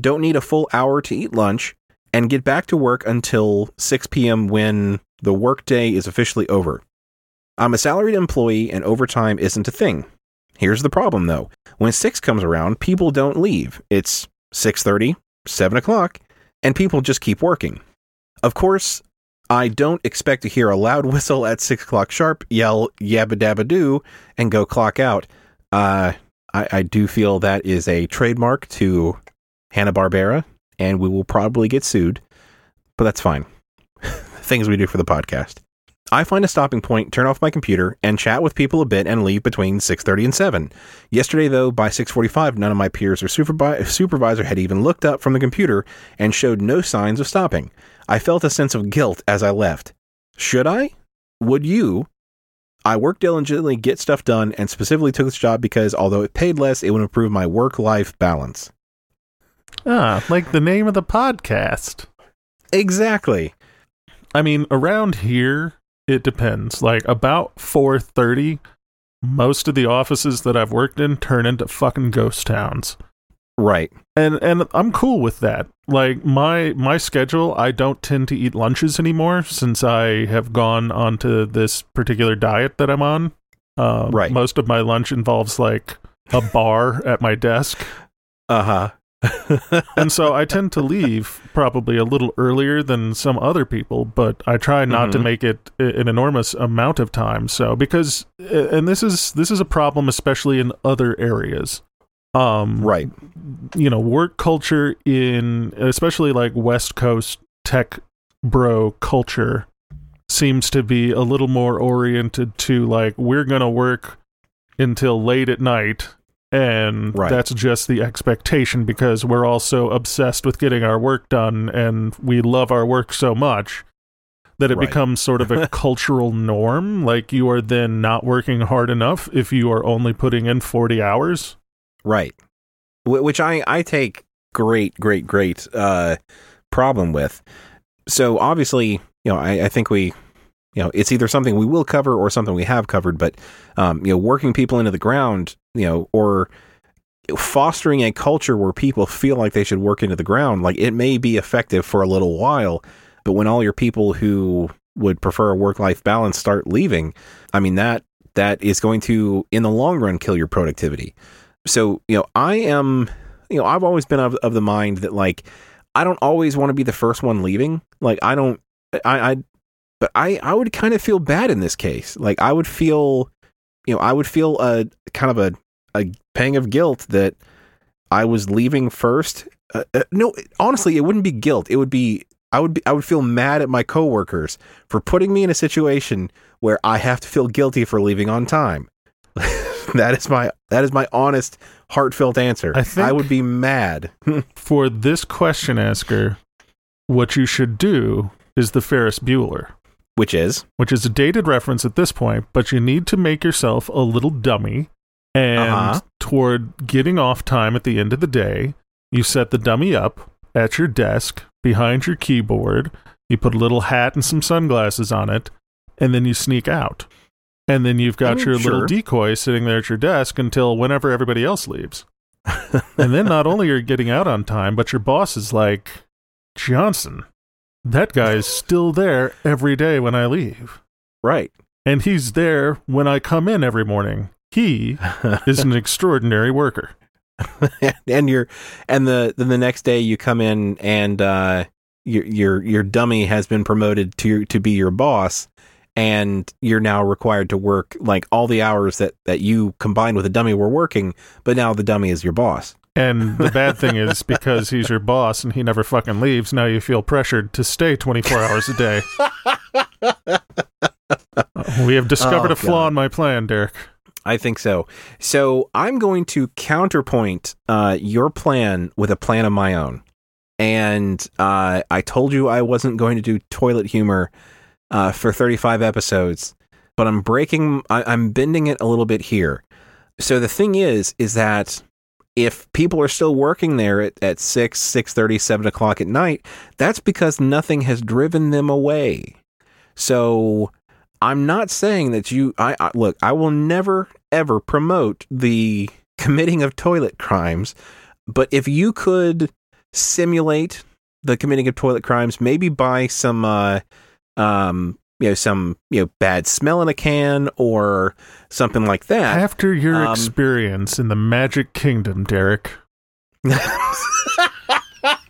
don't need a full hour to eat lunch, and get back to work until 6 p.m. when the workday is officially over. I'm a salaried employee and overtime isn't a thing. Here's the problem though. When 6 comes around, people don't leave. It's 6:30, 7 o'clock, and people just keep working. Of course, I don't expect to hear a loud whistle at 6 o'clock sharp, yell yabba dabba doo, and go clock out. Uh, I, I do feel that is a trademark to Hanna-Barbera, and we will probably get sued, but that's fine. Things we do for the podcast. I find a stopping point, turn off my computer, and chat with people a bit and leave between 6.30 and 7. Yesterday, though, by 6.45, none of my peers or supervi- supervisor had even looked up from the computer and showed no signs of stopping. I felt a sense of guilt as I left. Should I? Would you? I worked diligently, get stuff done, and specifically took this job because although it paid less, it would improve my work life balance. Ah, like the name of the podcast. Exactly. I mean, around here, it depends. Like about 4:30, most of the offices that I've worked in turn into fucking ghost towns. Right. And and I'm cool with that. Like my my schedule, I don't tend to eat lunches anymore since I have gone onto this particular diet that I'm on. Um, Right. Most of my lunch involves like a bar at my desk. Uh huh. and so I tend to leave probably a little earlier than some other people, but I try not to Mhm. make it an enormous amount of time. So because, and this is this is a problem, especially in other areas. Um, Right. You know, work culture in especially like West Coast tech bro culture seems to be a little more oriented to like we're gonna work until late at night and Right. that's just the expectation because we're all so obsessed with getting our work done and we love our work so much that it Right. becomes sort of a cultural norm like you are then not working hard enough if you are only putting in 40 hours Right. Wh- Which I, I take great, great, great uh, problem with. So obviously, you know, I, I think we, you know, it's either something we will cover or something we have covered, but, um, you know, working people into the ground, you know, or fostering a culture where people feel like they should work into the ground, like it may be effective for a little while, but when all your people who would prefer a work life balance start leaving, I mean, that, that is going to, in the long run, kill your productivity. So, you know, I am, you know, I've always been of, of the mind that like I don't always want to be the first one leaving. Like I don't, I, I, but I, I would kind of feel bad in this case. Like I would feel, you know, I would feel a kind of a, a pang of guilt that I was leaving first, uh, uh, no, honestly, it wouldn't be guilt. It would be I would be I would feel mad at my coworkers for putting me in a situation where I have to feel guilty for leaving on time. that is my that is my honest, heartfelt answer. I think- I would be mad. For this question asker, what you should do is the Ferris Bueller, Which is which is a dated reference at this point, but you need to make yourself a little dummy. And Uh-huh. toward getting off time at the end of the day, you set the dummy up at your desk behind your keyboard. You put a little hat and some sunglasses on it, and then you sneak out. And then you've got I mean, your little decoy sitting there at your desk until whenever everybody else leaves. and then not only are you getting out on time, but your boss is like, Johnson, that guy's still there every day when I leave. right. And he's there when I come in every morning. He is an extraordinary worker. and you're and the then the next day you come in and uh your your your dummy has been promoted to to be your boss and you're now required to work like all the hours that that you combined with the dummy were working but now the dummy is your boss And the bad thing is because he's your boss and he never fucking leaves, now you feel pressured to stay 24 hours a day. we have discovered Oh, a flaw God. in my plan, Derek. I think so. So I'm going to counterpoint uh, your plan with a plan of my own. And uh, I told you I wasn't going to do toilet humor uh, for 35 episodes, but I'm breaking, I, I'm bending it a little bit here. So the thing is, is that if people are still working there at, at 6, 6.30, 7 o'clock at night, that's because nothing has driven them away. So I'm not saying that you. I, I look. I will never ever promote the committing of toilet crimes, but if you could simulate the committing of toilet crimes, maybe by some, uh, um, you know, some you know bad smell in a can or something like that. After your um, experience in the Magic Kingdom, Derek,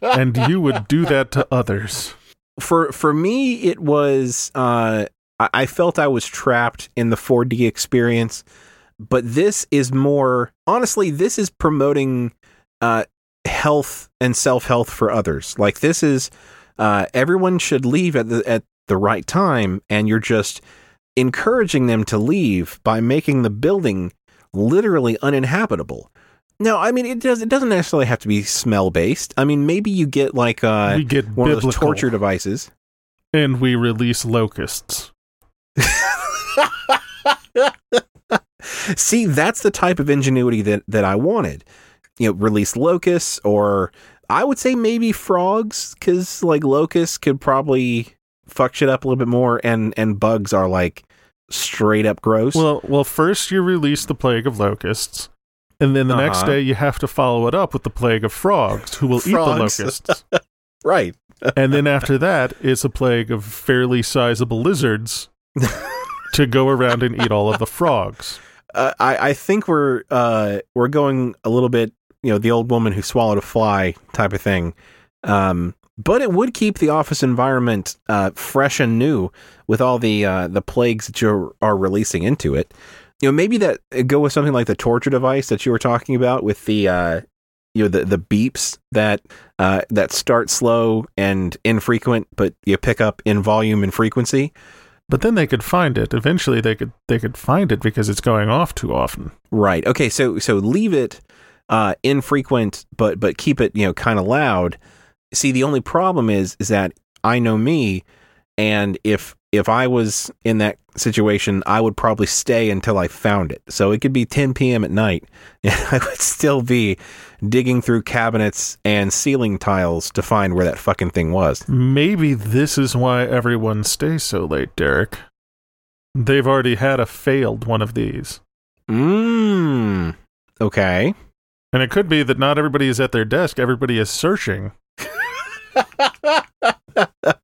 and you would do that to others. for for me it was uh I, I felt I was trapped in the 4D experience but this is more honestly this is promoting uh health and self-health for others like this is uh everyone should leave at the at the right time and you're just encouraging them to leave by making the building literally uninhabitable no, I mean it does. It doesn't necessarily have to be smell based. I mean, maybe you get like uh, get one of those torture devices. and we release locusts. See, that's the type of ingenuity that that I wanted. You know, release locusts, or I would say maybe frogs, because like locusts could probably fuck shit up a little bit more, and and bugs are like straight up gross. Well, well, first you release the plague of locusts, and then the next Uh-huh. day you have to follow it up with the plague of frogs, who will eat the locusts. right. and then after that, it's a plague of fairly sizable lizards to go around and eat all of the frogs. Uh, I I think we're uh we're going a little bit you know the old woman who swallowed a fly type of thing. Um, but it would keep the office environment uh, fresh and new with all the uh, the plagues that you are releasing into it. You know, maybe that uh, go with something like the torture device that you were talking about with the uh, you know the the beeps that uh, that start slow and infrequent, but you pick up in volume and frequency. But then they could find it. Eventually, they could they could find it because it's going off too often. Right. Okay. So so leave it uh, infrequent, but but keep it you know kind of loud. See, the only problem is is that I know me, and if if I was in that situation, I would probably stay until I found it. So it could be 10 p.m. at night, and I would still be digging through cabinets and ceiling tiles to find where that fucking thing was. Maybe this is why everyone stays so late, Derek. They've already had a failed one of these. Mmm. Okay. And it could be that not everybody is at their desk, everybody is searching.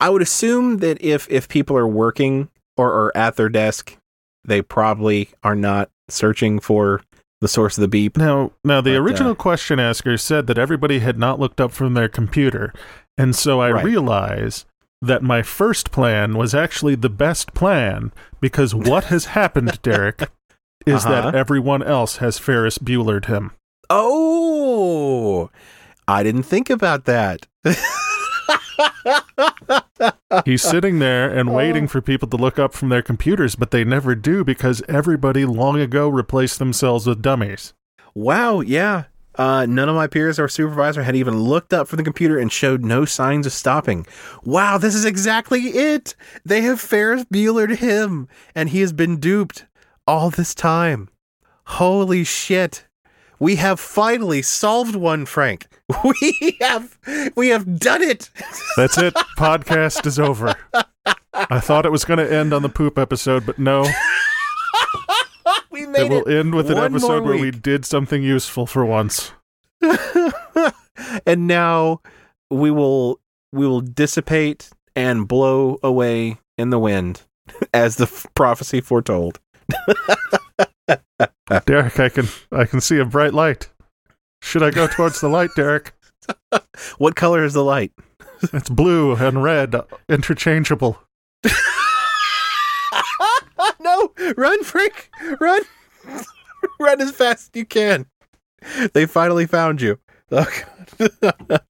I would assume that if if people are working or are at their desk, they probably are not searching for the source of the beep. Now, now the But, uh, original question asker said that everybody had not looked up from their computer, and so I Right. realize that my first plan was actually the best plan because what has happened, Derek, is Uh-huh. that everyone else has Ferris Buellered him. Oh, I didn't think about that. He's sitting there and Oh. waiting for people to look up from their computers, but they never do because everybody long ago replaced themselves with dummies. Wow, yeah. Uh, none of my peers or supervisor had even looked up from the computer and showed no signs of stopping. Wow, this is exactly it. They have Ferris Buellered him, and he has been duped all this time. Holy shit. We have finally solved one, Frank. We have we have done it. That's it. Podcast is over. I thought it was going to end on the poop episode, but no. We made It will it. end with an episode where we did something useful for once. and now we will we will dissipate and blow away in the wind as the f- prophecy foretold Derek, I can I can see a bright light. Should I go towards the light, Derek? what color is the light It's blue and red, interchangeable. no run frank run run as fast as you can they finally found you oh, God.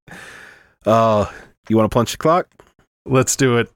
uh, you want to punch the clock Let's do it.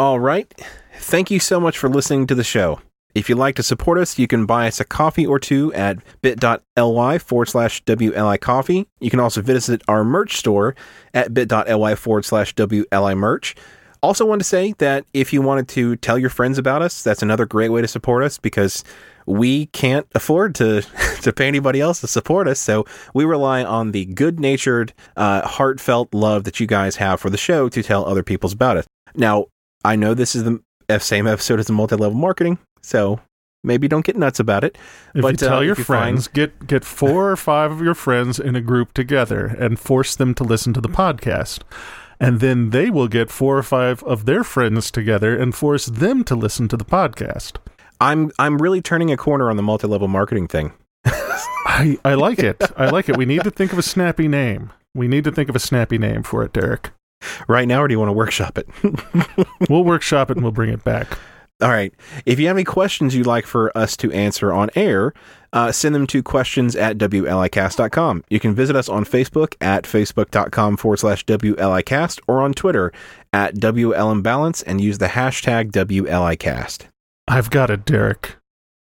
All right. Thank you so much for listening to the show. If you'd like to support us, you can buy us a coffee or two at bit.ly forward slash WLI coffee. You can also visit our merch store at bit.ly forward slash WLI merch. Also, want to say that if you wanted to tell your friends about us, that's another great way to support us because we can't afford to to pay anybody else to support us. So we rely on the good natured, uh, heartfelt love that you guys have for the show to tell other people's about it. Now, I know this is the same episode as the multi level marketing, so maybe don't get nuts about it. If But, you uh, tell your if you find- friends, get get four or five of your friends in a group together and force them to listen to the podcast. And then they will get four or five of their friends together and force them to listen to the podcast. I'm I'm really turning a corner on the multi level marketing thing. I, I like it. I like it. We need to think of a snappy name. We need to think of a snappy name for it, Derek. Right now, or do you want to workshop it? We'll workshop it and we'll bring it back. All right. If you have any questions you'd like for us to answer on air, uh, send them to questions at WLIcast.com. You can visit us on Facebook at facebook.com forward slash WLIcast or on Twitter at WLImbalance and use the hashtag WLIcast. I've got it, Derek.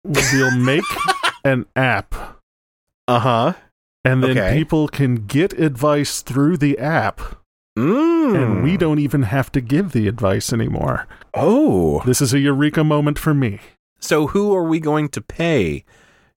We'll make an app, Uh huh. and then Okay. people can get advice through the app, Mm. and we don't even have to give the advice anymore. Oh. This is a eureka moment for me. So who are we going to pay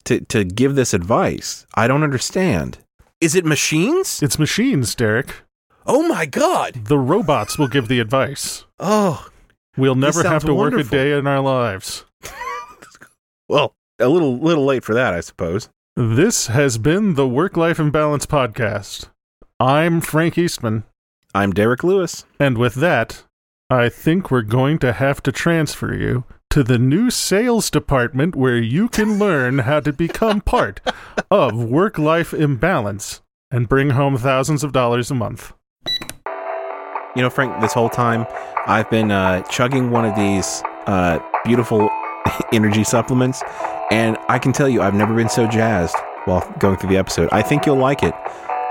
to, to give this advice? I don't understand. Is it machines? It's machines, Derek. Oh my God. The robots will give the advice. Oh, We'll never have to work a day in our lives. well, a little little late for that, I suppose. This has been the Work Life Imbalance Podcast. I'm Frank Eastman, I'm Derek Lewis. and with that, I think we're going to have to transfer you to the new sales department where you can learn how to become part of Work Life Imbalance and bring home thousands of dollars a month. You know, Frank, this whole time I've been uh, chugging one of these uh, beautiful energy supplements, and I can tell you I've never been so jazzed while going through the episode. I think you'll like it.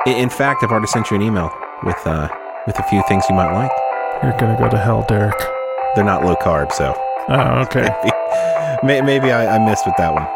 In fact, I've already sent you an email with uh, with a few things you might like. You're going to go to hell, Derek. They're not low carb, so Oh, okay. maybe, maybe I, I missed with that one.